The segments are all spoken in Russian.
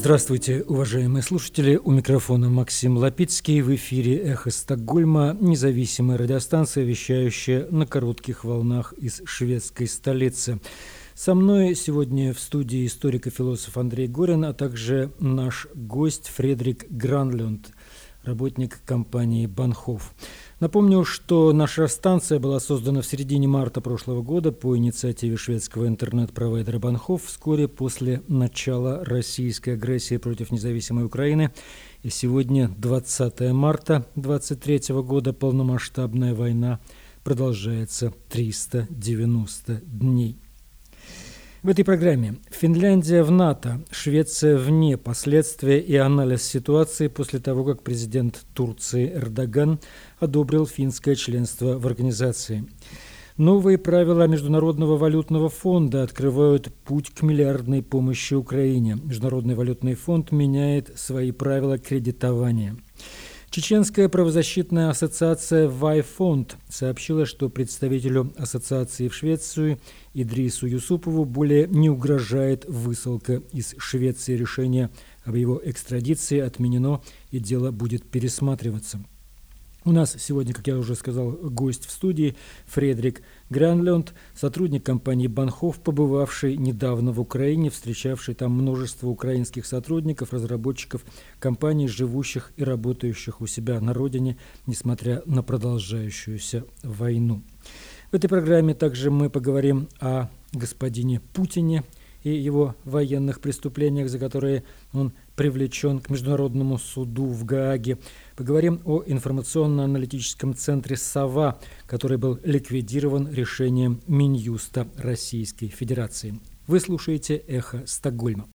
Здравствуйте, уважаемые слушатели. У микрофона Максим Лапицкий. В эфире «Эхо Стокгольма», независимая радиостанция, вещающая на коротких волнах из шведской столицы. Со мной сегодня в студии историк и философ Андрей Горин, а также наш гость Фредерик Гранлюнд, работник компании «Банхоф». Напомню, что наша станция была создана в середине марта прошлого года по инициативе шведского интернет-провайдера Банхов вскоре после начала российской агрессии против независимой Украины. И сегодня, 20 марта 2023 года, полномасштабная война продолжается 390 дней. В этой программе Финляндия в НАТО, Швеция вне, последствия и анализ ситуации после того, как президент Турции Эрдоган одобрил финское членство в организации. Новые правила Международного валютного фонда открывают путь к миллиардной помощи Украине. Международный валютный фонд меняет свои правила кредитования. Чеченская правозащитная ассоциация «Вайфонд» сообщила, что представителю ассоциации в Швецию Идрису Юсупову более не угрожает высылка из Швеции. Решение об его экстрадиции отменено, и дело будет пересматриваться. У нас сегодня, как я уже сказал, гость в студии Фредерик Гранлёнд, сотрудник компании «Банхов», побывавший недавно в Украине, встречавший там множество украинских сотрудников, разработчиков компаний, живущих и работающих у себя на родине, несмотря на продолжающуюся войну. В этой программе также мы поговорим о господине Путине и его военных преступлениях, за которые он привлечен к Международному суду в Гааге. Поговорим о информационно-аналитическом центре «Сова», который был ликвидирован решением Минюста Российской Федерации. Вы слушаете «Эхо Стокгольма».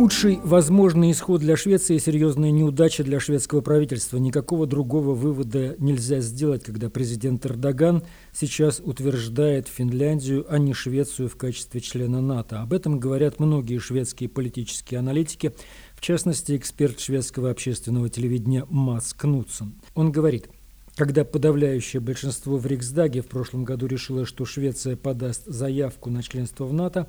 Худший возможный исход для Швеции серьезная неудача для шведского правительства. Никакого другого вывода нельзя сделать, когда президент Эрдоган сейчас утверждает Финляндию, а не Швецию в качестве члена НАТО. Об этом говорят многие шведские политические аналитики, в частности, эксперт шведского общественного телевидения Мац Кнутсон. Он говорит – когда подавляющее большинство в Риксдаге в прошлом году решило, что Швеция подаст заявку на членство в НАТО,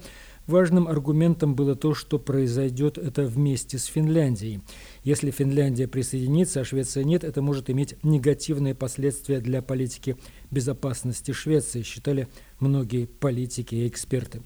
Важным аргументом было то, что произойдет это вместе с Финляндией. Если Финляндия присоединится, а Швеция нет, это может иметь негативные последствия для политики безопасности Швеции, считали многие политики и эксперты.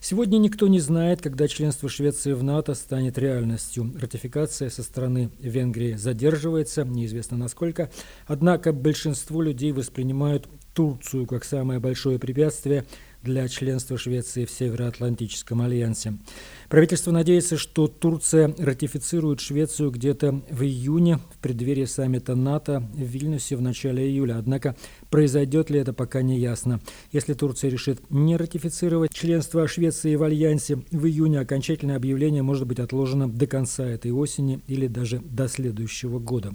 Сегодня никто не знает, когда членство Швеции в НАТО станет реальностью. Ратификация со стороны Венгрии задерживается, неизвестно насколько. Однако большинство людей воспринимают Турцию как самое большое препятствие для членства Швеции в Североатлантическом альянсе. Правительство надеется, что Турция ратифицирует Швецию где-то в июне в преддверии саммита НАТО в Вильнюсе в начале июля. Однако произойдет ли это пока не ясно. Если Турция решит не ратифицировать членство Швеции в альянсе в июне, окончательное объявление может быть отложено до конца этой осени или даже до следующего года.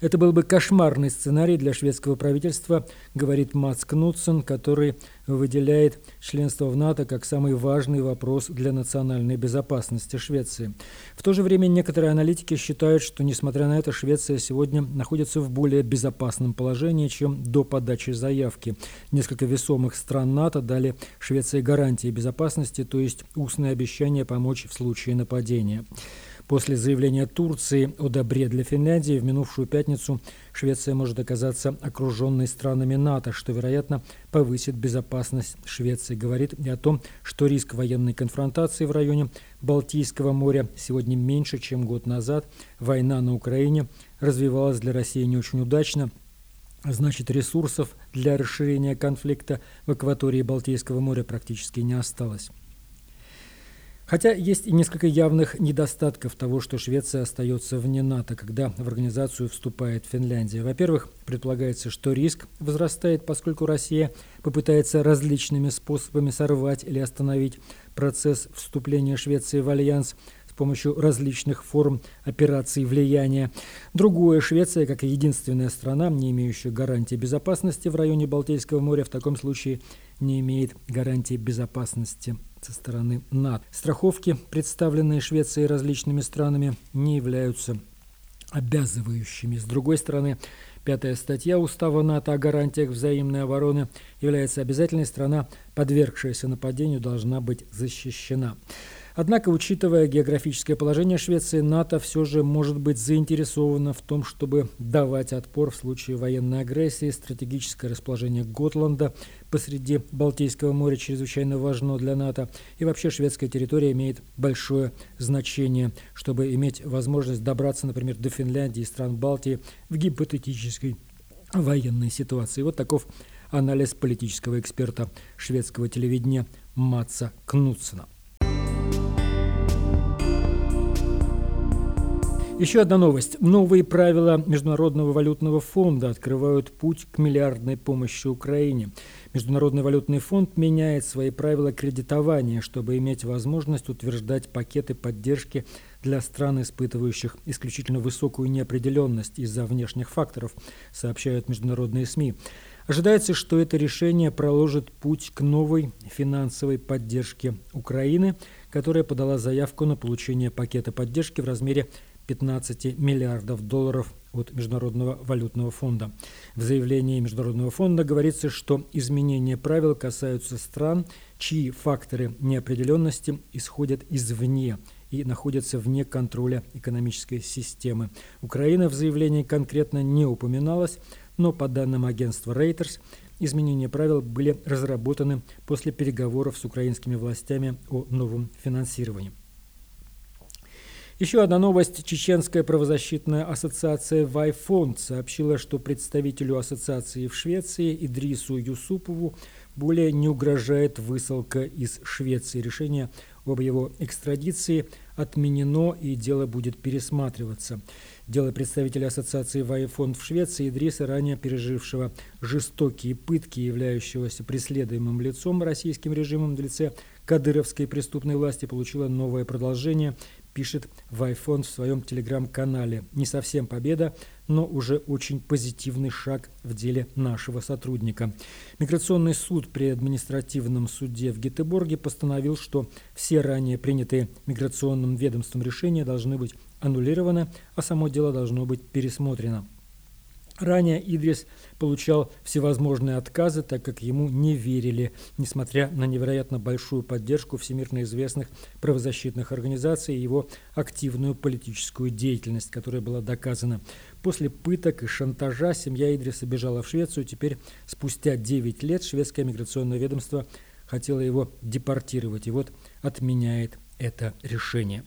Это был бы кошмарный сценарий для шведского правительства, говорит Мац Кнутсон, который выделяет членство в НАТО как самый важный вопрос для национальной безопасности Швеции. В то же время некоторые аналитики считают, что, несмотря на это, Швеция сегодня находится в более безопасном положении, чем до подачи заявки. Несколько весомых стран НАТО дали Швеции гарантии безопасности, то есть устное обещание помочь в случае нападения. После заявления Турции о добре для Финляндии в минувшую пятницу Швеция может оказаться окруженной странами НАТО, что, вероятно, повысит безопасность Швеции. Говорит и о том, что риск военной конфронтации в районе Балтийского моря сегодня меньше, чем год назад. Война на Украине развивалась для России не очень удачно. Значит, ресурсов для расширения конфликта в акватории Балтийского моря практически не осталось. Хотя есть и несколько явных недостатков того, что Швеция остается вне НАТО, когда в организацию вступает Финляндия. Во-первых, предполагается, что риск возрастает, поскольку Россия попытается различными способами сорвать или остановить процесс вступления Швеции в альянс с помощью различных форм операций влияния. Другое, Швеция, как единственная страна, не имеющая гарантии безопасности в районе Балтийского моря, в таком случае не имеет гарантии безопасности со стороны НАТО. Страховки, представленные Швецией различными странами, не являются обязывающими. С другой стороны, Пятая статья Устава НАТО о гарантиях взаимной обороны является обязательной. Страна, подвергшаяся нападению, должна быть защищена. Однако, учитывая географическое положение Швеции, НАТО все же может быть заинтересовано в том, чтобы давать отпор в случае военной агрессии. Стратегическое расположение Готланда посреди Балтийского моря чрезвычайно важно для НАТО. И вообще шведская территория имеет большое значение, чтобы иметь возможность добраться, например, до Финляндии и стран Балтии в гипотетической военной ситуации. Вот таков анализ политического эксперта шведского телевидения Матса Кнутсена. Еще одна новость. Новые правила Международного валютного фонда открывают путь к миллиардной помощи Украине. Международный валютный фонд меняет свои правила кредитования, чтобы иметь возможность утверждать пакеты поддержки для стран, испытывающих исключительно высокую неопределенность из-за внешних факторов, сообщают международные СМИ. Ожидается, что это решение проложит путь к новой финансовой поддержке Украины, которая подала заявку на получение пакета поддержки в размере 15 миллиардов долларов от Международного валютного фонда. В заявлении Международного фонда говорится, что изменения правил касаются стран, чьи факторы неопределенности исходят извне и находятся вне контроля экономической системы. Украина в заявлении конкретно не упоминалась, но по данным агентства Reuters, изменения правил были разработаны после переговоров с украинскими властями о новом финансировании. Еще одна новость. Чеченская правозащитная ассоциация «Вайфонд» сообщила, что представителю ассоциации в Швеции Идрису Юсупову более не угрожает высылка из Швеции. Решение об его экстрадиции отменено и дело будет пересматриваться. Дело представителя ассоциации «Вайфонд» в Швеции Идриса, ранее пережившего жестокие пытки, являющегося преследуемым лицом российским режимом в лице кадыровской преступной власти, получило новое продолжение – пишет Вайфон в своем телеграм-канале. Не совсем победа, но уже очень позитивный шаг в деле нашего сотрудника. Миграционный суд при административном суде в Гетеборге постановил, что все ранее принятые миграционным ведомством решения должны быть аннулированы, а само дело должно быть пересмотрено. Ранее Идрис получал всевозможные отказы, так как ему не верили, несмотря на невероятно большую поддержку всемирно известных правозащитных организаций и его активную политическую деятельность, которая была доказана. После пыток и шантажа семья Идриса бежала в Швецию. Теперь, спустя 9 лет, шведское миграционное ведомство хотело его депортировать. И вот отменяет это решение.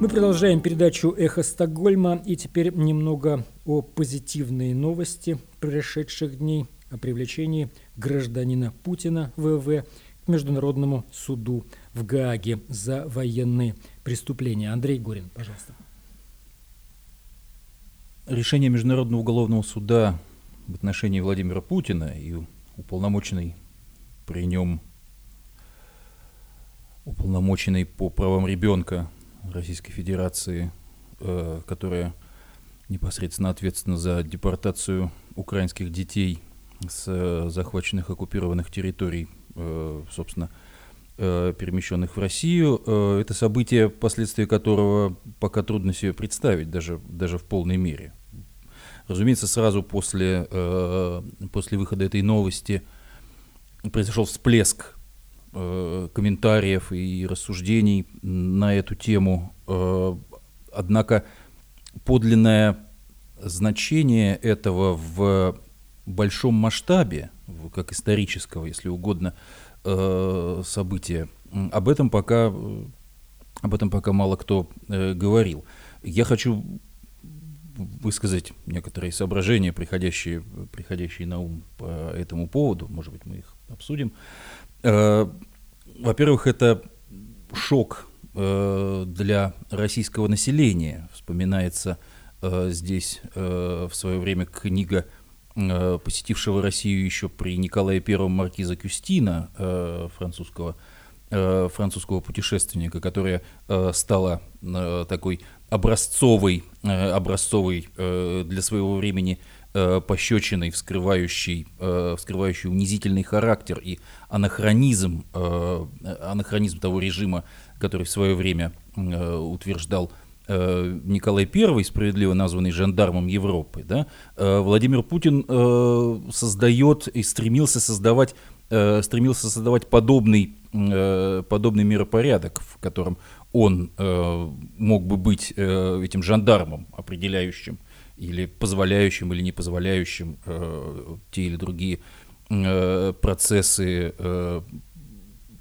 Мы продолжаем передачу «Эхо Стокгольма» и теперь немного о позитивной новости прошедших дней о привлечении гражданина Путина ВВ к Международному суду в Гааге за военные преступления. Андрей Горин, пожалуйста. Решение Международного уголовного суда в отношении Владимира Путина и уполномоченный при нем уполномоченный по правам ребенка Российской Федерации, э, которая непосредственно ответственна за депортацию украинских детей с э, захваченных оккупированных территорий, э, собственно, перемещенных в Россию. Это событие, последствия которого пока трудно себе представить, даже, даже в полной мере. Разумеется, сразу после, после выхода этой новости произошел всплеск э, комментариев и рассуждений на эту тему. Э, однако подлинное значение этого в большом масштабе, как исторического, если угодно, э, события, об этом пока, об этом пока мало кто э, говорил. Я хочу высказать некоторые соображения, приходящие, приходящие на ум по этому поводу. Может быть, мы их обсудим. Э, во-первых, это шок э, для российского населения. Вспоминается э, здесь в свое время книга посетившего Россию еще при Николае I маркиза Кюстина, французского, французского путешественника, которая стала такой образцовой, образцовой для своего времени э, пощечиной, вскрывающей, э, вскрывающей унизительный характер и анахронизм, э, анахронизм того режима, который в свое время утверждал Николай I, справедливо названный жандармом Европы, да, Владимир Путин создает и стремился создавать, стремился создавать подобный, подобный миропорядок, в котором он мог бы быть этим жандармом, определяющим или позволяющим или не позволяющим э, те или другие э, процессы, э,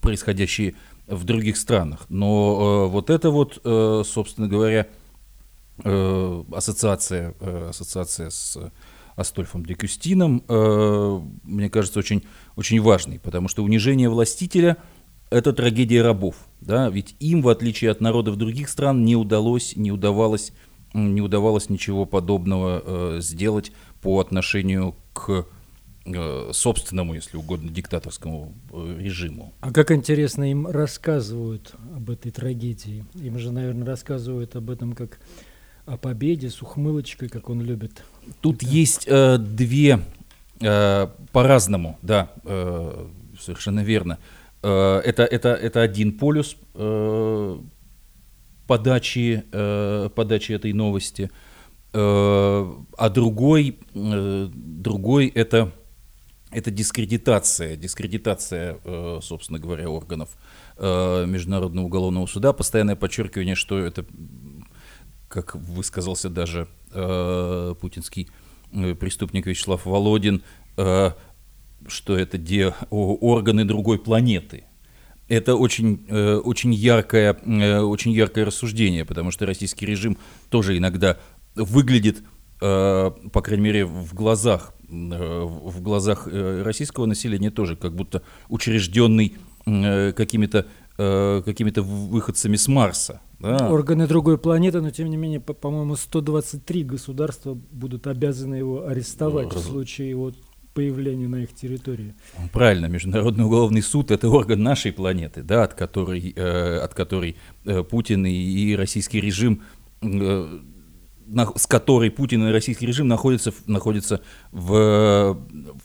происходящие в других странах. Но э, вот это вот, э, собственно говоря, э, ассоциация, э, ассоциация с Астольфом Декюстином, э, мне кажется, очень, очень важной, потому что унижение властителя – это трагедия рабов, да, ведь им, в отличие от народов других стран, не удалось, не удавалось не удавалось ничего подобного э, сделать по отношению к э, собственному, если угодно, диктаторскому э, режиму. А как интересно им рассказывают об этой трагедии? Им же, наверное, рассказывают об этом как о победе с ухмылочкой, как он любит. Тут Это... есть э, две э, по-разному, да, э, совершенно верно. Э, это, это, это один полюс э, подачи, э, подачи этой новости, э, а другой, э, другой это, это дискредитация, дискредитация, э, собственно говоря, органов э, Международного уголовного суда, постоянное подчеркивание, что это, как высказался даже э, путинский э, преступник Вячеслав Володин, э, что это де, органы другой планеты это очень, э, очень, яркое, э, очень яркое рассуждение, потому что российский режим тоже иногда выглядит, э, по крайней мере, в глазах, в глазах российского населения тоже, как будто учрежденный какими-то какими-то выходцами с Марса. Да. Органы другой планеты, но тем не менее, по-моему, 123 государства будут обязаны его арестовать Раз... в случае его появлению на их территории. Правильно, Международный уголовный суд – это орган нашей планеты, да, от которой, э, от которой э, Путин и, и российский режим, э, с которой Путин и российский режим находятся, находятся в,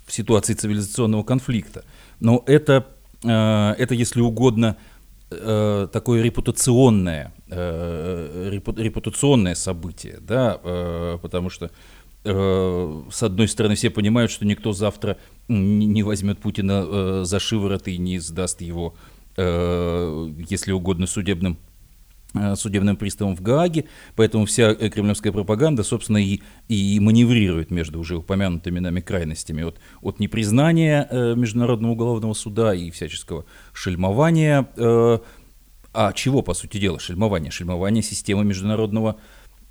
в ситуации цивилизационного конфликта. Но это, э, это если угодно, э, такое репутационное, э, репутационное событие, да, потому что с одной стороны, все понимают, что никто завтра не возьмет Путина э, за шиворот и не сдаст его, э, если угодно, судебным судебным приставом в Гааге, поэтому вся кремлевская пропаганда, собственно, и, и маневрирует между уже упомянутыми нами крайностями от, от непризнания Международного уголовного суда и всяческого шельмования. А чего, по сути дела, шельмование? Шельмование системы международного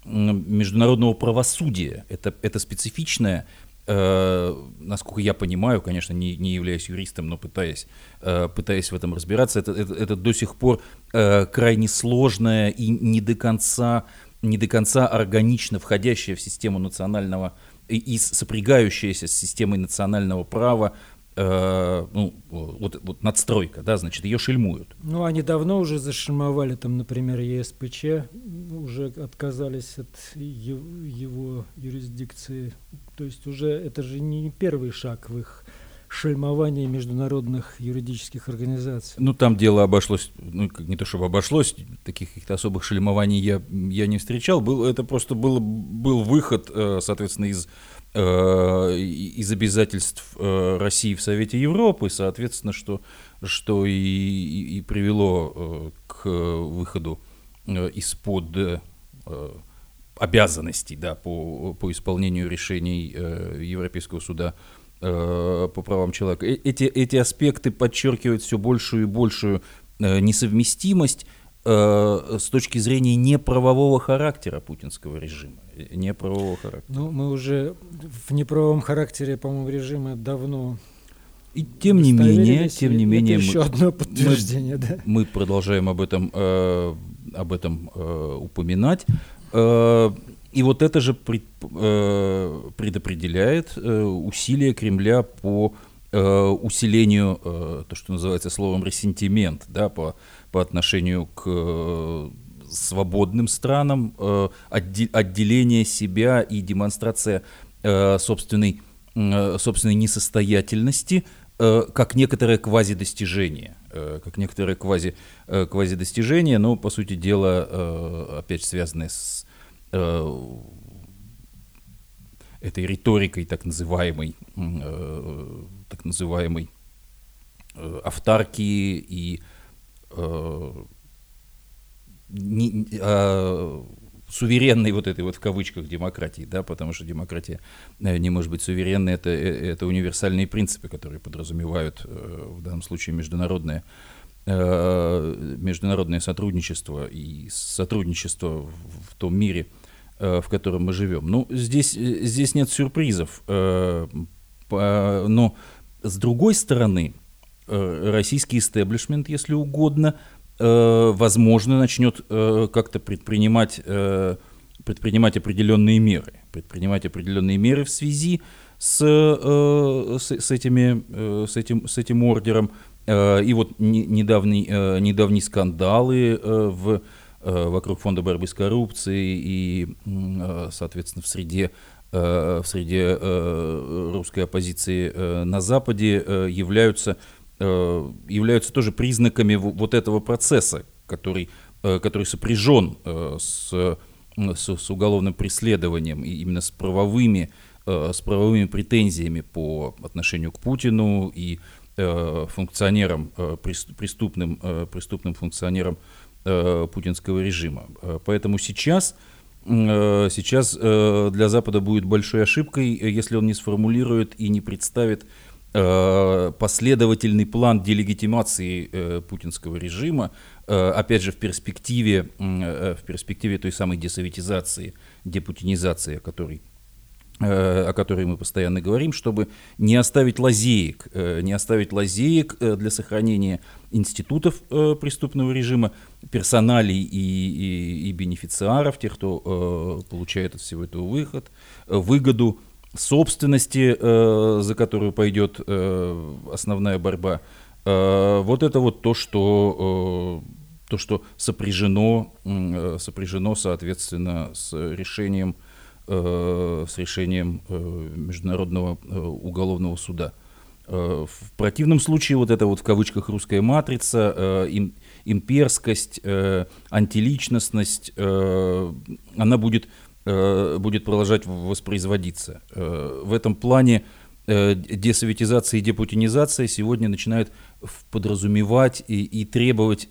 международного правосудия. Это, это специфичное, э, насколько я понимаю, конечно, не, не являюсь юристом, но пытаясь, э, пытаясь в этом разбираться, это, это, это до сих пор э, крайне сложное и не до конца, не до конца органично входящее в систему национального и, и сопрягающееся с системой национального права э, ну, вот, вот надстройка, да, значит, ее шельмуют. Ну, они давно уже зашельмовали, там, например, ЕСПЧ, уже отказались от его юрисдикции. То есть уже это же не первый шаг в их шельмовании международных юридических организаций. Ну, там дело обошлось, ну, не то чтобы обошлось, таких каких-то особых шельмований я, я не встречал. Был, это просто был, был выход, э, соответственно, из из обязательств э, России в Совете Европы, соответственно, что, что и, и, и привело э, к выходу из-под обязанностей да, по, по исполнению решений Европейского суда по правам человека. Эти, эти аспекты подчеркивают все большую и большую несовместимость э, с точки зрения неправового характера путинского режима. Неправового характера. Ну, мы уже в неправовом характере, по-моему, режима давно и тем не менее, тем не менее, это еще мы, одно подтверждение, мы, да. Мы продолжаем об этом, э, об этом э, упоминать. Э, и вот это же пред, э, предопределяет э, усилия Кремля по э, усилению, э, то, что называется словом ресентимент, да, по по отношению к э, свободным странам, э, отделение себя и демонстрация э, собственной, собственной несостоятельности как некоторое квазидостижение. как некоторое квази, квази-достижение, но, по сути дела, опять связанное с этой риторикой так называемой, так называемой автаркии и не, а, суверенной вот этой вот в кавычках демократии, да, потому что демократия э, не может быть суверенной, это, э, это универсальные принципы, которые подразумевают э, в данном случае международное, международное сотрудничество и сотрудничество в том мире, в котором мы живем. Ну, здесь, здесь нет сюрпризов, но с другой стороны, российский истеблишмент, если угодно, Э, возможно, начнет э, как-то предпринимать, э, предпринимать определенные меры. Предпринимать определенные меры в связи с, с, с, этими, с, этим, с этим ордером. И вот недавний, недавние скандалы в, вокруг Фонда борьбы с коррупцией и, соответственно, в среде в среде русской оппозиции на Западе являются Э, являются тоже признаками вот этого процесса, который, э, который сопряжен э, с, с, с уголовным преследованием и именно с правовыми, с правовыми претензиями по отношению к Путину и функционерам, преступным, преступным функционерам путинского режима. Поэтому сейчас, сейчас для Запада будет большой ошибкой, если он не сформулирует и не представит Э, последовательный план делегитимации э, путинского режима, э, опять же в перспективе, в перспективе той самой десоветизации, депутинизации, о которой о которой мы постоянно говорим, чтобы не оставить лазеек, не оставить лазеек для сохранения институтов преступного режима, персоналей и, и, и бенефициаров, тех, кто получает от всего этого выход, выгоду, собственности, э, за которую пойдет э, основная борьба. Э, вот это вот то, что, то, что сопряжено, сопряжено, соответственно, с решением, с решением Международного уголовного суда. В противном случае вот эта вот в кавычках русская матрица, имперскость, антиличностность, она будет Э, будет продолжать воспроизводиться. Э, в этом плане э, десоветизация и депутинизация сегодня начинают подразумевать и, и требовать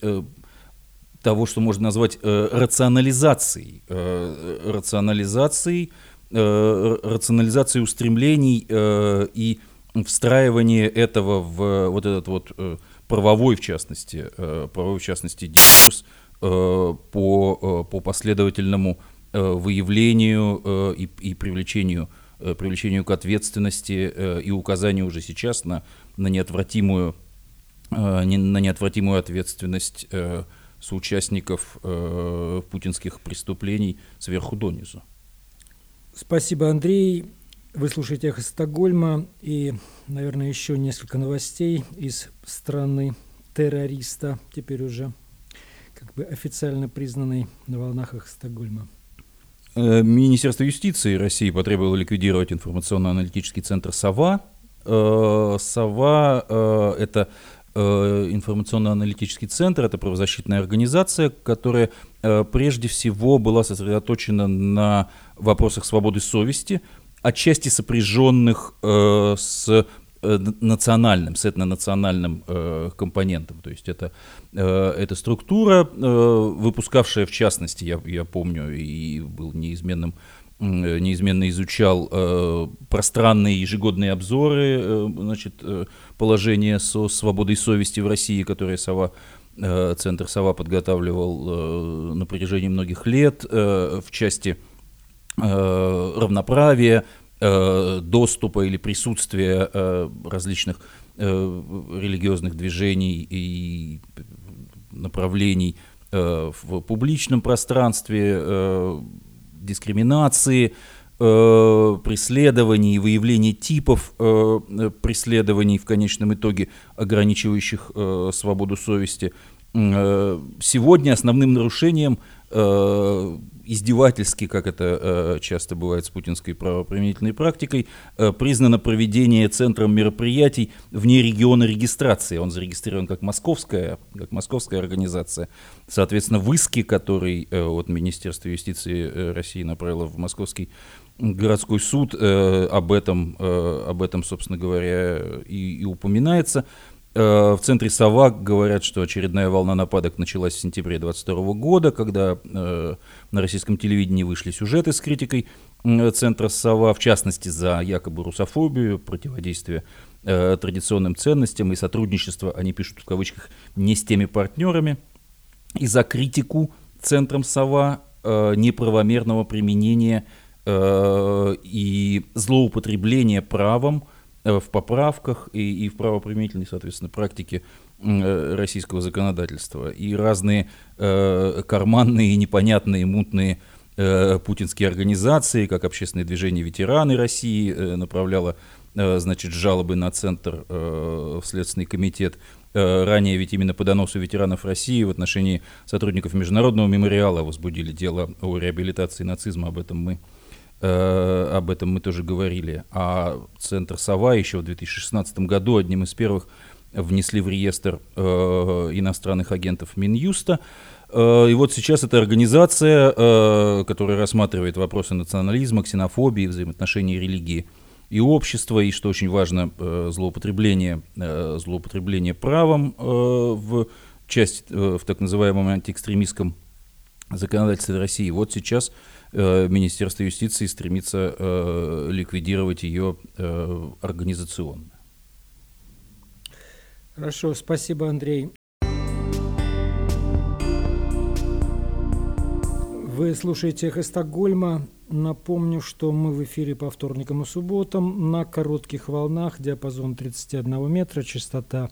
того, что можно назвать рационализацией, рационализацией, рационализацией устремлений и встраивание этого в вот этот вот правовой, в частности, правовой, в частности, дискурс по, по последовательному Э, выявлению э, и, и привлечению, э, привлечению к ответственности и указанию уже сейчас на, на, неотвратимую, на неотвратимую ответственность соучастников путинских преступлений сверху донизу. Спасибо, Андрей. Вы слушаете «Эхо Стокгольма» и, наверное, еще несколько новостей из страны террориста, теперь уже как бы официально признанной на волнах «Эхо Стокгольма». Э, Министерство юстиции России потребовало ликвидировать информационно-аналитический центр «Сова». Э, «Сова» э, — это информационно-аналитический центр, это правозащитная организация, которая прежде всего была сосредоточена на вопросах свободы совести, отчасти сопряженных с национальным, с этнонациональным э, компонентом. То есть это, э, это структура, э, выпускавшая, в частности, я, я помню, и был неизменным неизменно изучал э, пространные ежегодные обзоры э, значит, э, положения со свободой совести в России, которые Сова, э, Центр Сова подготавливал э, на протяжении многих лет э, в части э, равноправия, Э, доступа или присутствия э, различных э, религиозных движений и направлений в публичном пространстве, дискриминации, преследований, выявления типов преследований в конечном итоге, ограничивающих свободу совести. Сегодня основным нарушением э, издевательски, как это э, часто бывает с путинской правоприменительной практикой, э, признано проведение центром мероприятий вне региона регистрации. Он зарегистрирован как московская, как московская организация. Соответственно, в иске, который э, вот Министерство юстиции э, России направило в московский городской суд, э, об, этом, э, об этом, собственно говоря, и, и упоминается. Э, в центре «Сова» говорят, что очередная волна нападок началась в сентябре 2022 года, когда э, на российском телевидении вышли сюжеты с критикой э, центра «Сова», в частности, за якобы русофобию, противодействие традиционным ценностям и сотрудничество, они пишут в кавычках, не с теми партнерами, и за критику центром «Сова» неправомерного применения и злоупотребления правом в поправках и, и в правоприменительной, соответственно, практике э, российского законодательства. И разные э, карманные, непонятные, мутные э, путинские организации, как общественное движение «Ветераны России» э, направляло э, значит, жалобы на Центр э, в Следственный комитет. Э, ранее ведь именно по доносу ветеранов России в отношении сотрудников Международного мемориала возбудили дело о реабилитации нацизма. Об этом мы Э, об этом мы тоже говорили. А Центр «Сова» еще в 2016 году одним из первых внесли в реестр э, иностранных агентов Минюста. Э, и вот сейчас эта организация, э, которая рассматривает вопросы национализма, ксенофобии, взаимоотношений религии и общества, и, что очень важно, э, злоупотребление, э, злоупотребление правом э, в часть, э, в так называемом антиэкстремистском законодательстве России. Вот сейчас Э, Министерство юстиции стремится э, ликвидировать ее э, организационно. Хорошо, спасибо, Андрей. Вы слушаете «Эхо Стокгольма». Напомню, что мы в эфире по вторникам и субботам на коротких волнах, диапазон 31 метра, частота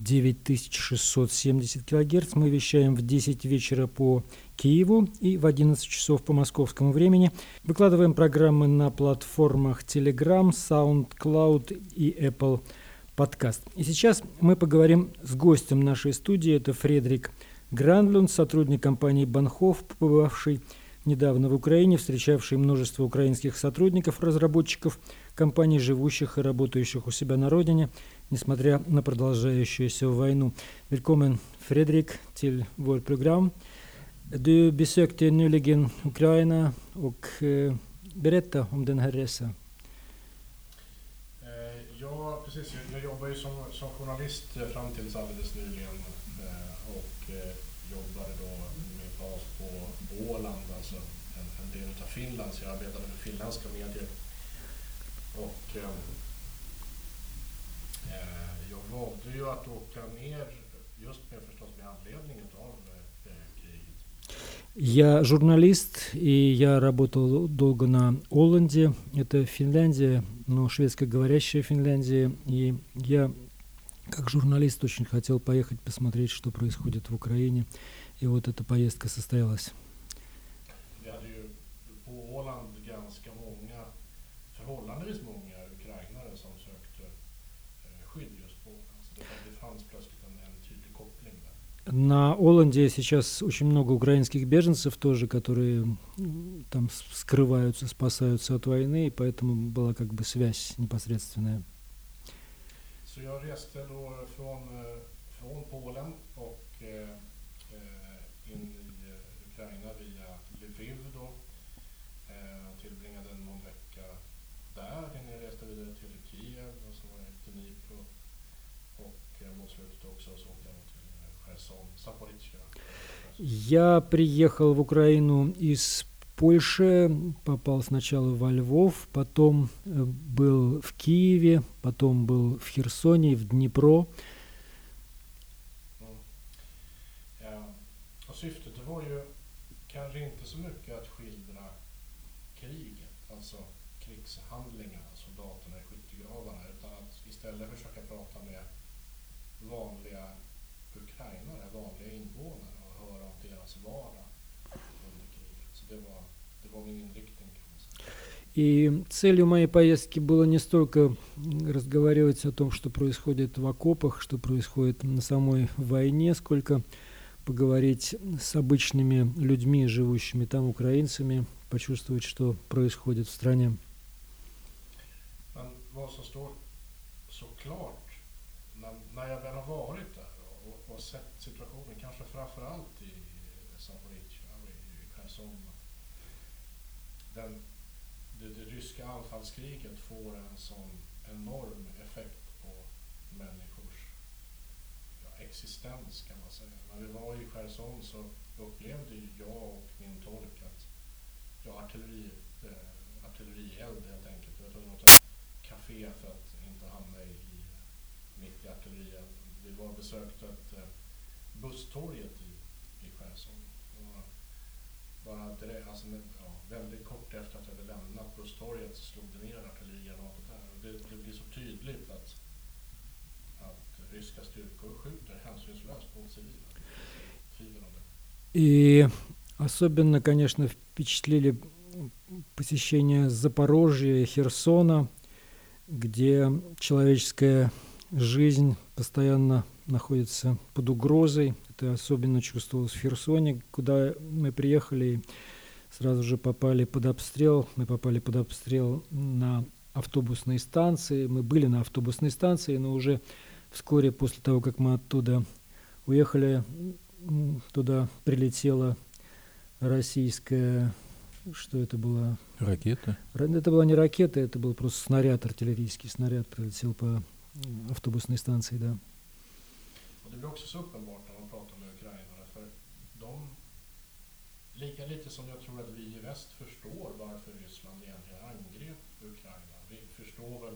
9670 кГц. Мы вещаем в 10 вечера по Киеву и в 11 часов по московскому времени. Выкладываем программы на платформах Telegram, SoundCloud и Apple Podcast. И сейчас мы поговорим с гостем нашей студии. Это Фредерик Гранлюнд, сотрудник компании Банхов, побывавший недавно в Украине, встречавший множество украинских сотрудников, разработчиков компаний, живущих и работающих у себя на родине, несмотря на продолжающуюся войну. Willkommen Fredrik till vår program. Du besökte nyligen Ukraina och eh, berätta om den här resan. Eh, ja, precis. Jag jobbar ju som, som journalist eh, fram tills alldeles nyligen och jobbade då med bas på Åland, alltså en, en del av Finland, så jag arbetade för finländska medier. Och eh, jag valde ju att åka ner just med förstås med anledning av Я журналист, и я работал долго на Оланде. Это Финляндия, но шведскоговорящая Финляндия. И я, как журналист, очень хотел поехать посмотреть, что происходит в Украине. И вот эта поездка состоялась. На Оланде сейчас очень много украинских беженцев тоже, которые там скрываются, спасаются от войны, и поэтому была как бы связь непосредственная. Så och eh, in i Ukraina via Lviv då. Eh, tillbringade någon vecka där innan jag reste vidare till Kiev och så var jag i Dnipro och eh, mot slutet också så åkte jag Я приехал в Украину из Польши, попал сначала во Львов, потом э, был в Киеве, потом был в Херсоне, в Днепро. syftet var att skildra kriget, alltså krigshandlingarna, soldaterna i skyttegravarna, utan att istället försöka prata med vanliga ukrainare, vanliga invånare och höra om deras vardag under kriget. Så det var, det var min inriktning. И целью моей поездки было не столько разговаривать о том, что происходит в окопах, что происходит на самой войне, сколько поговорить с обычными людьми, живущими там, украинцами, почувствовать, что происходит в стране. Den, ryska anfallskriget får en sån enorm effekt på människors ja, existens kan man säga. När vi var i Cherson så upplevde ju jag och min tolk att ja, artilleri, eh, artillerield helt enkelt. Jag tog något ett café för att inte hamna i, i mitt i artillerield. Vi var besökte ett eh, busstorget alltså med, ja, väldigt kort efter att jag hade lämnat busstorget så slog det ner artillerigranater där. Det, det blir så tydligt att, att ryska styrkor skjuter hänsynslöst mot civila. Tvivel om det. И особенно, конечно, впечатлили посещение Запорожья и Херсона, где человеческая жизнь постоянно находится под угрозой. Это особенно чувствовалось в Херсоне, куда мы приехали сразу же попали под обстрел. Мы попали под обстрел на автобусной станции. Мы были на автобусной станции, но уже вскоре после того, как мы оттуда уехали, туда прилетела российская, что это было? Ракета? Это была не ракета, это был просто снаряд, артиллерийский снаряд прилетел по автобусной станции, да. Det blir också så uppenbart lika lite som jag tror att vi i väst förstår varför Ryssland egentligen angrep Ukraina. Vi förstår väl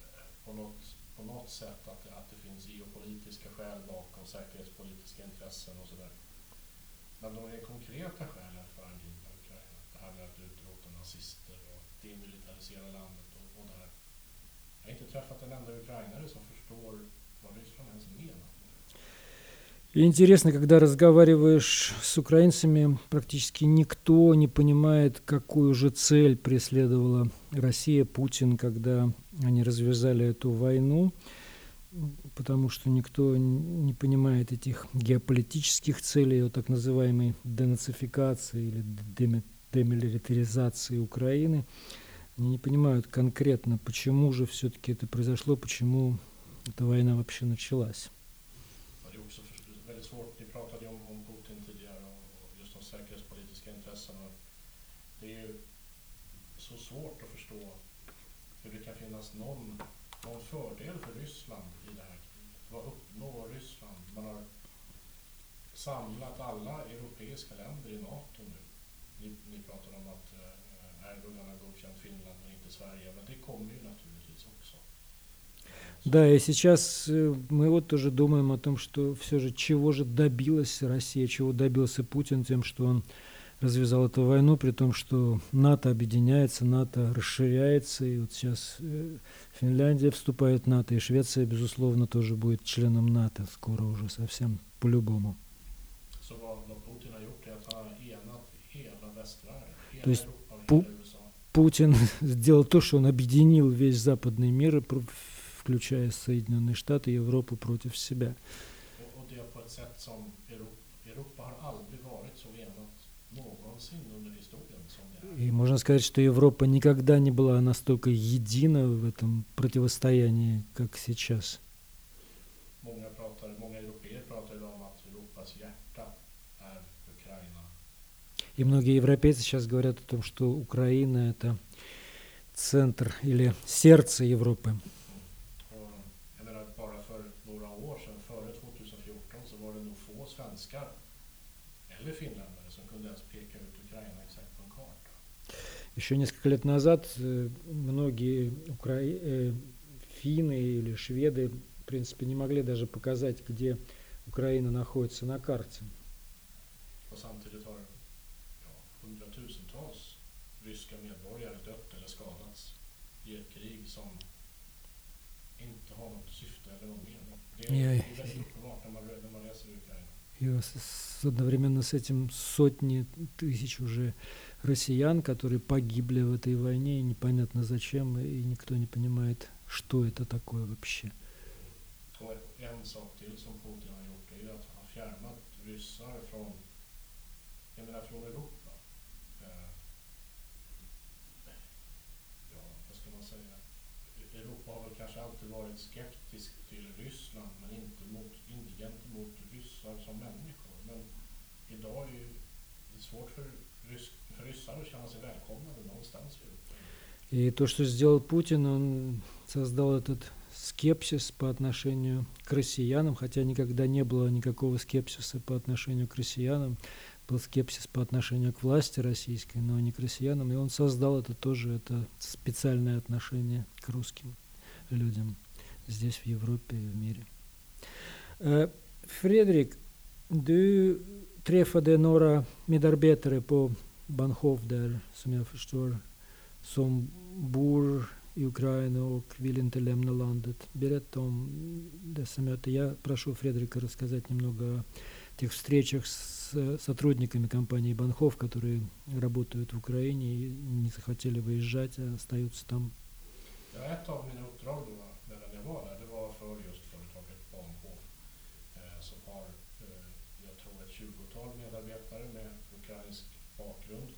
eh, på något, på något sätt att det, att det finns geopolitiska skäl bakom säkerhetspolitiska intressen och sådär. Men de är konkreta skälen för att angripa Ukraina, det här med att utrota nazister och demilitarisera landet och, och det här. Jag har inte träffat en enda ukrainare som förstår И интересно, когда разговариваешь с украинцами, практически никто не понимает, какую же цель преследовала Россия, Путин, когда они развязали эту войну, потому что никто не понимает этих геополитических целей, вот так называемой денацификации или демилитаризации Украины. Они не понимают конкретно, почему же все-таки это произошло, почему эта война вообще началась. Ja, det är också för- väldigt svårt. Ni pratade ju om, om Putin tidigare och just de säkerhetspolitiska intressena. Det är ju så svårt att förstå hur det kan finnas någon, någon fördel för Ryssland i det här kriget. Vad uppnår Ryssland? Man har samlat alla europeiska länder i NATO nu. Ni, ni pratar om att eh, Erdogan har godkänt Finland men inte Sverige. Men det kommer ju naturligtvis också. Да, и сейчас э, мы вот тоже думаем о том, что все же чего же добилась Россия, чего добился Путин тем, что он развязал эту войну, при том, что НАТО объединяется, НАТО расширяется, и вот сейчас э, Финляндия вступает в НАТО, и Швеция, безусловно, тоже будет членом НАТО скоро уже совсем по-любому. Så vad, vad Putin har gjort är att han har enat hela västvärlden, hela То есть Europa och hela USA. Путин сделал то, что он объединил весь западный мир, включая Соединенные Штаты и Европу против себя. И можно сказать, что Европа никогда не была настолько едина в этом противостоянии, как сейчас. Många, pratar, många europeer pratar idag om att Europas hjärta är Ukraina. И многие европейцы сейчас говорят о том, что Украина – это центр или сердце Европы. Och jag menar, bara för några år sedan, före 2014, så var det nog få svenskar eller finländare som kunde ens peka ut Ukraina exakt på en karta. Еще несколько лет назад э, многие укра... э, финны или шведы, в принципе, не могли даже показать, где Украина находится на карте. Och samtidigt har ja, hundratusentals ryska medborgare dött eller skadats i ett krig som inte har något syfte eller någon mening. Det är, Ja, det ja. är väldigt uppenbart när man, när man reser i И с- одновременно с этим сотни тысяч уже россиян, которые погибли в этой войне, и непонятно зачем, и никто не понимает, что это такое вообще. En jag menar från Europa. Eh, ja, vad ska man säga? Europa har väl kanske alltid varit skeptisk till Ryssland men inte, mot, inte gentemot ryssar som människor. Men idag är det svårt för, rys, för ryssar att känna sig välkomnade någonstans i Europa. И то, что сделал Путин, он создал этот скепсис по отношению к россиянам, хотя никогда не было никакого скепсиса по отношению к россиянам, был скепсис по отношению к власти российской, но не к россиянам, и он создал это тоже, это специальное отношение к русским людям здесь, в Европе и в mire. Eh, Fredrik, du träffade några medarbetare på Bahnhof där, som jag förstår, som bor i Ukraina och vill inte lämna landet. Berätta om dessa möten. Прошу Фредерика рассказать немного о тех встречах с сотрудниками компании Банхов, которые работают в Украине и не захотели выезжать, а остаются там. Ja, ett av mina uppdrag då, medan jag var där, det var för just företaget Bahnhof eh, som har, eh, jag tror ett 20-tal medarbetare med ukrainsk bakgrund.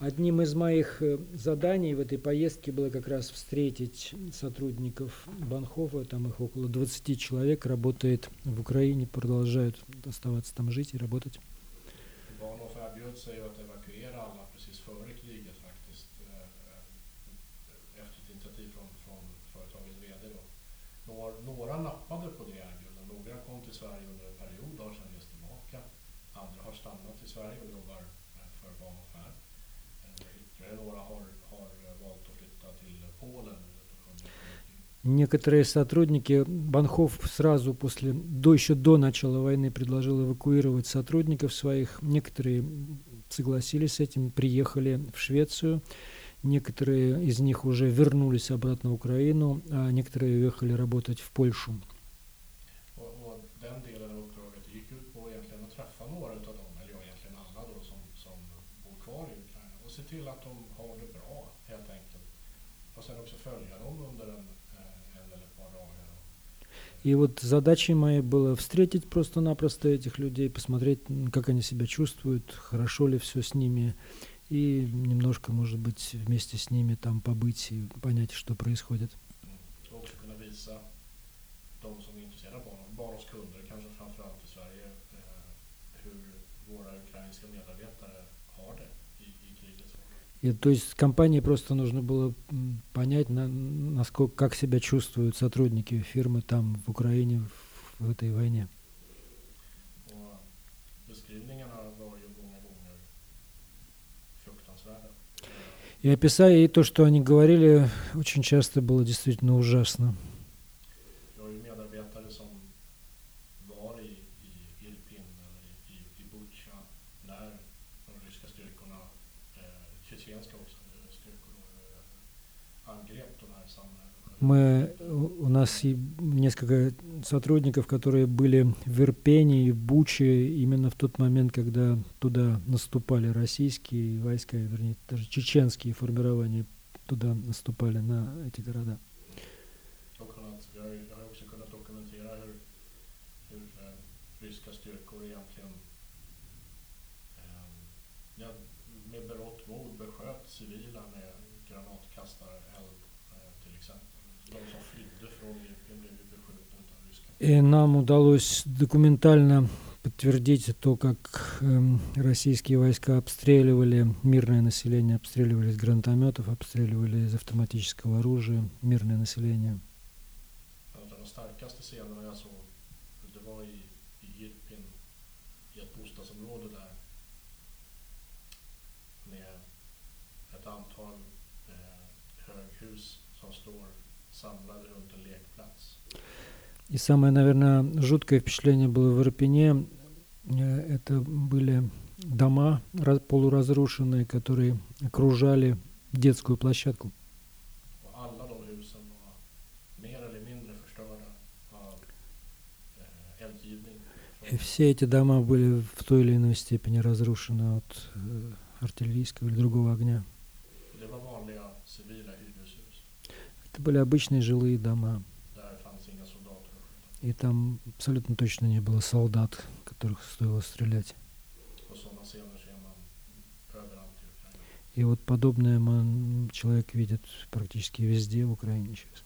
Одним из моих э, заданий в этой поездке было как раз встретить сотрудников Банхофа, там их около 20 человек, работает в Украине, продолжают оставаться там жить и работать. Bahnhof erbjöd sig att evakuera alla precis före kriget faktiskt. eh, eh, Efter ett initiativ från, från företagets VD. Då. Några, några nappade på det erbjudandet. Några kom till Sverige under en period och har sedan rest tillbaka. Andra har stannat i Sverige och jobbar eh, för Bahnhof här. Eh, Ytterligare några har, har eh, valt att flytta till Polen. Некоторые сотрудники Банхов сразу после, до еще до начала войны предложил эвакуировать сотрудников своих. Некоторые согласились с этим, приехали в Швецию. Некоторые из них уже вернулись обратно в Украину, а некоторые уехали работать в Польшу. Eh. И вот задачей моей было встретить просто-напросто этих людей, посмотреть, как они себя чувствуют, хорошо ли все с ними, и немножко, может быть, вместе с ними там побыть и понять, что происходит. Eh. И, то есть компании просто нужно было понять, на- насколько, как себя чувствуют сотрудники фирмы там, в Украине, в, в этой войне. Och beskrivningarna var ju många gånger fruktansvärda. Eh, И описая и то, что они говорили, очень часто было действительно ужасно. Vi har ju medarbetare som var i, i Irpin eller i, i, i Butja när de ryska styrkorna, eh, tjetjenska också, eh, styrkor eh, angrep de här samhällena. Мы, у нас несколько сотрудников, которые были в Ирпене и в Буче именно в тот момент, когда туда наступали российские войска, вернее, даже чеченские формирования туда наступали на эти города. Och kunnat, vi har, ju- jag har också kunnat dokumentera hur, hur eh, ryska styrkor egentligen eh, ja, med berått mod besköt civila med granatkastareld eh, till exempel. De som flydde från Irpin blev ju beskjutna av ryska И нам удалось документально подтвердить то, как эм, российские войска обстреливали мирное население, обстреливали из гранатометов, обстреливали из автоматического оружия мирное население. И самое, наверное, жуткое впечатление было в Ирпене. Э, Это были дома ра- полуразрушенные, которые окружали детскую площадку. Eh. И все эти дома были в той или иной степени разрушены от э, артиллерийского или другого огня. Это были обычные жилые дома. И там абсолютно точно не было солдат, которых стоило стрелять. И вот подобное man, человек видит практически везде в Украине сейчас.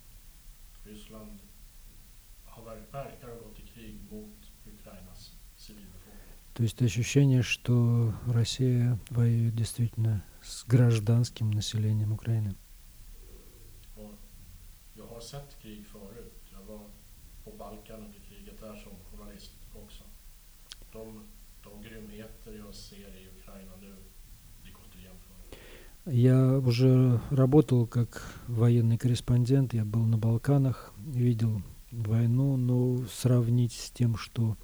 Civilbefolkning. То есть ощущение, что Россия воюет действительно с гражданским населением Украины. Och jag har sett krig förut. Jag var på Balkan under kriget där som journalist också. De, de grymheter jag ser i Ukraina nu, det går inte att jämföra. Я уже работал как военный корреспондент, я был на Балканах, видел войну, но сравнить с тем, что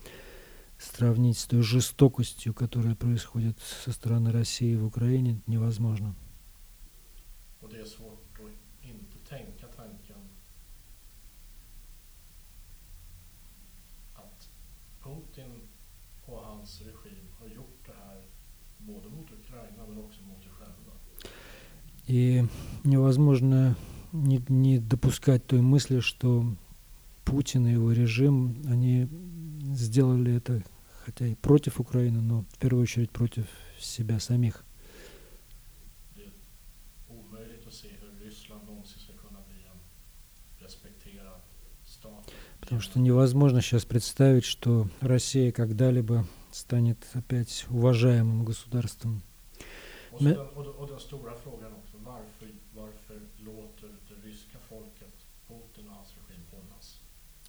сравнить с той жестокостью, которая происходит со стороны России в Украине, невозможно. Putin har gjort det här både mot Ukraina men också mot sig själva. И невозможно не, не допускать той мысли, что Путин и его режим, они сделали это, хотя и против Украины, но в первую очередь против себя самих. Потому что невозможно сейчас представить, что Россия когда-либо станет опять уважаемым государством. Och, så Men- den, och, och den stora frågan också, varför, varför låter det ryska folket Putin och hans regim hållas?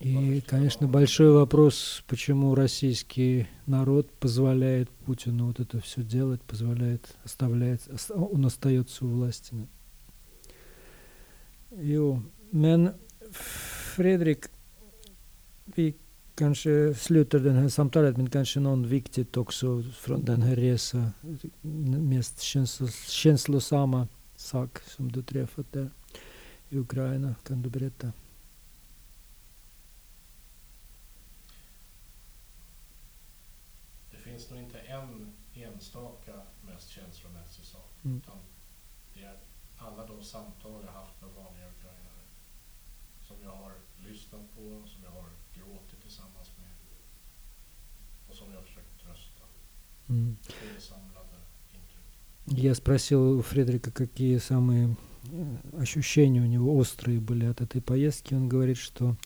И, конечно, большой вопрос, почему российский народ позволяет Путину вот это все делать, позволяет, оставляет, ост- он остается у власти. Jo, men Fredrik, vi kanske slutar den här samtalet, men kanske någon viktigt också från den här resan, mest känslos, känslosamma sak som du träffat där i Ukraina, kan du berätta? Det finns nog inte en enstaka mest känslomässig sak. Mm. Utan det är alla de samtal jag haft med vanliga ukrainare. Som jag har lyssnat på, som jag har tillsammans med. Och som jag har försökt trösta. Mm. Det är samlade intryck. Я спросил у Фредерика, какие самые э, ощущения у него острые были от этой поездки. Он говорит, что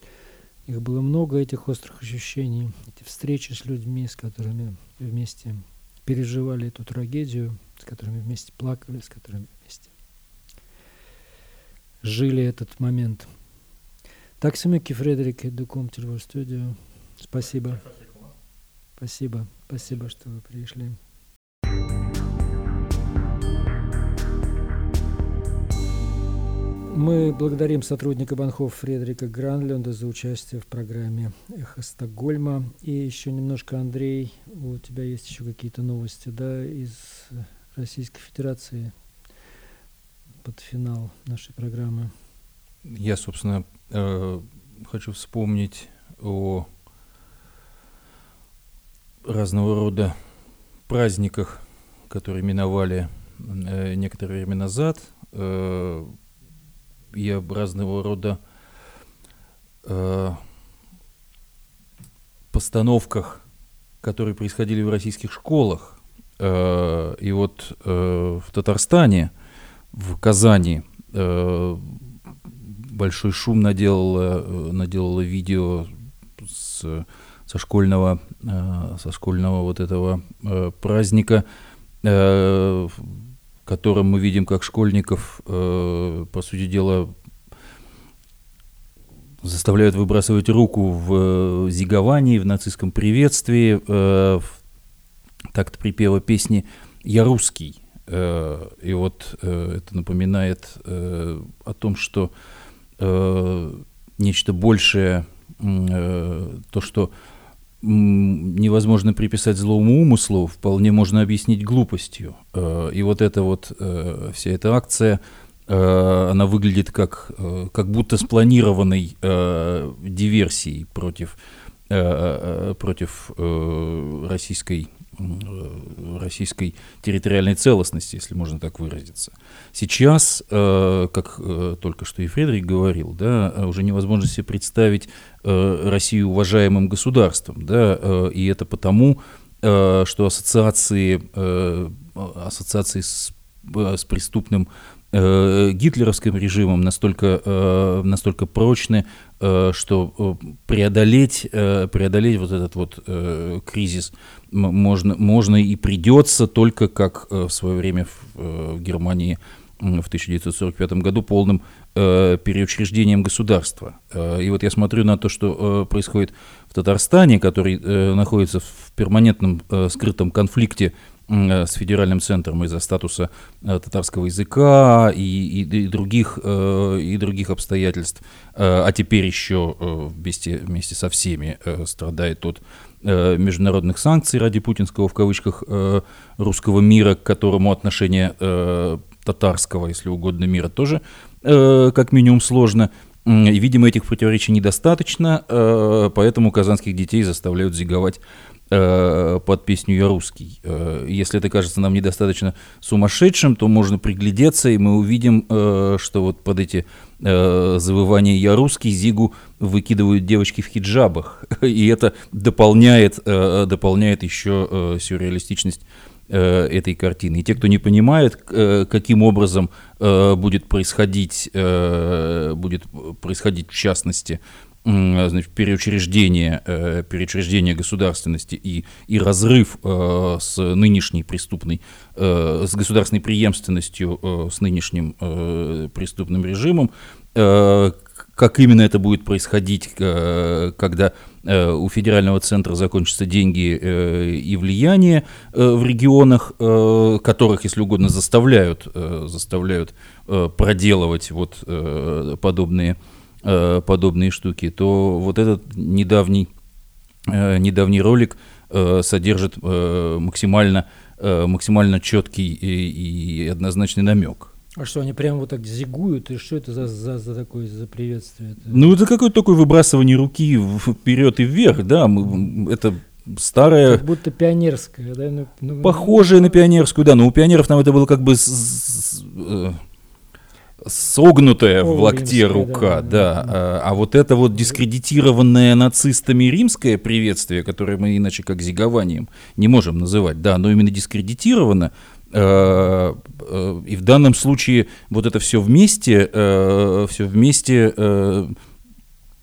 их было много, этих острых ощущений, эти встречи с людьми, с которыми вместе переживали эту трагедию, с которыми вместе плакали, с которыми вместе жили этот момент. Так du kom till vår studio. Спасибо, спасибо, спасибо, что вы пришли. Мы благодарим сотрудника Банхов Фредерика Гранленда за участие в программе «Эхо Стокгольма». И еще немножко, Андрей, у тебя есть еще какие-то новости, да, из Российской Федерации под финал нашей программы. Я, собственно, э, хочу вспомнить о разного рода праздниках, которые миновали э, некоторое время назад. Э, об разного рода э, постановках, которые происходили в российских школах. Э, и вот э, в Татарстане, в Казани, э, большой шум наделало, э, наделало видео с, со школьного, э, со школьного вот этого э, праздника, в котором мы видим, как школьников, по сути дела, заставляют выбрасывать руку в зиговании, в нацистском приветствии, в такт припева песни «Я русский». И вот это напоминает о том, что э, нечто большее, э, то, что невозможно приписать злому умыслу, вполне можно объяснить глупостью. Э, И вот эта вот э, вся эта акция, э, она выглядит как, э, как будто спланированной э, диверсией против против российской российской территориальной целостности, если можно так выразиться. Сейчас, как только что и Фредерик говорил, да, уже невозможно себе представить Россию уважаемым государством, да, и это потому, что ассоциации, ассоциации с, с преступным э, гитлеровским режимом настолько, э, настолько прочны, э, что э, преодолеть, э, преодолеть вот этот вот э, кризис можно, можно и придется только как э, в свое время в, э, Германии в 1945 году полным э, переучреждением государства. Э, и вот я смотрю на то, что э, происходит в Татарстане, который э, находится в перманентном э, скрытом конфликте Э, с федеральным центром из-за статуса э, татарского языка и, и, и, других, э, и других обстоятельств, а теперь еще вместе, вместе со всеми страдает от международных санкций ради путинского в кавычках русского мира, к которому отношение татарского, если угодно, мира тоже как минимум сложно. И, видимо, этих противоречий недостаточно, поэтому казанских детей заставляют зиговать Э, под песню «Я русский». Э, если это кажется нам недостаточно сумасшедшим, то можно приглядеться, и мы увидим, э, что вот под эти завывания «Я русский» Зигу выкидывают девочки в хиджабах. И это дополняет, дополняет еще сюрреалистичность этой картины. И те, кто не понимает, каким образом будет происходить, будет происходить в частности значит, переучреждение, э, переучреждение государственности и, и разрыв э, с нынешней преступной, э, с государственной преемственностью с нынешним преступным режимом, как именно это будет происходить, когда у федерального центра закончатся деньги и влияние в регионах, которых, если угодно, заставляют, заставляют проделывать вот подобные подобные штуки, то вот этот недавний, э, недавний ролик э, содержит э, максимально, э, максимально четкий и, и однозначный намек. А что, они прямо вот так зигуют? И что это за, за, за такое за приветствие? Ну, это какое-то такое выбрасывание руки вперед и вверх, да. Мы, это старая... Как будто пионерская, да? Ну, ну, похожая на пионерскую, да. Но у пионеров нам это было как бы... С, с, э, согнутая О, в локте римская, рука, да, да. да. А, а вот это вот дискредитированное нацистами римское приветствие, которое мы иначе как зигованием не можем называть, да, оно именно дискредитировано, э, э, и в данном случае вот это все вместе, э, все вместе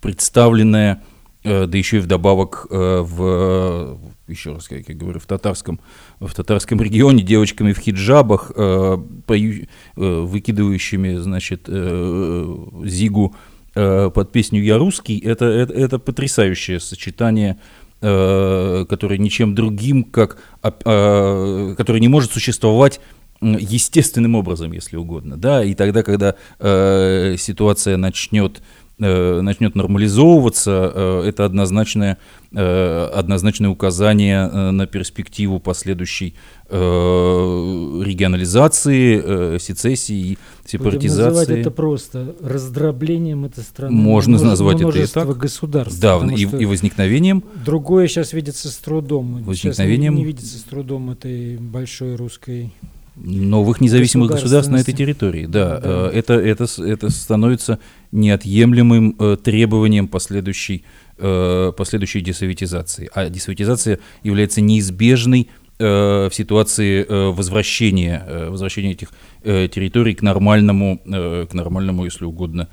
представленное, да еще и вдобавок в еще раз, как я говорю, в татарском, в татарском регионе девочками в хиджабах, э, пою, э, выкидывающими, значит, э, зигу э, под песню «Я русский», это, это, это потрясающее сочетание, э, которое ничем другим, как, э, которое не может существовать естественным образом, если угодно, да, и тогда, когда э, ситуация начнет Э, начнет нормализовываться, э, это однозначное, э, однозначное указание на перспективу последующей регионализации, сецессии и сепаратизации. Будем называть это просто раздроблением этой страны. Можно назвать это и так. государств. Да, и, и возникновением. Другое сейчас видится с трудом. Возникновением. Сейчас не, не видится с трудом этой большой русской новых независимых государств на этой территории. Да, да. Это, это, это становится неотъемлемым э, требованием последующей, э, последующей десоветизации. А десоветизация является неизбежной э, в ситуации возвращения, возвращения этих территорий к нормальному, к нормальному, если угодно,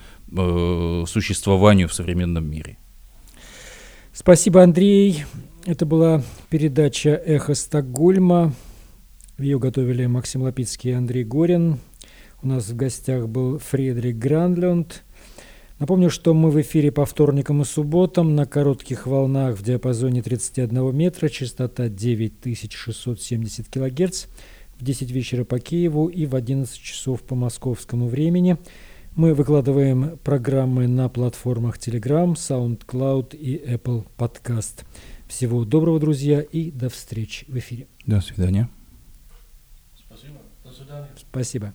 существованию в современном мире. Спасибо, Андрей. Это была передача «Эхо Стокгольма». Ее готовили Максим Лапицкий и Андрей Горин. У нас в гостях был Фредерик Грандлюнд. Напомню, что мы в эфире по вторникам и субботам на коротких волнах в диапазоне 31 метра, частота 9670 кГц, в 10 вечера по Киеву и в 11 часов по московскому времени. Мы выкладываем программы на платформах Telegram, SoundCloud и Apple Podcast. Всего доброго, друзья, и до встречи в эфире. До свидания. Спасибо.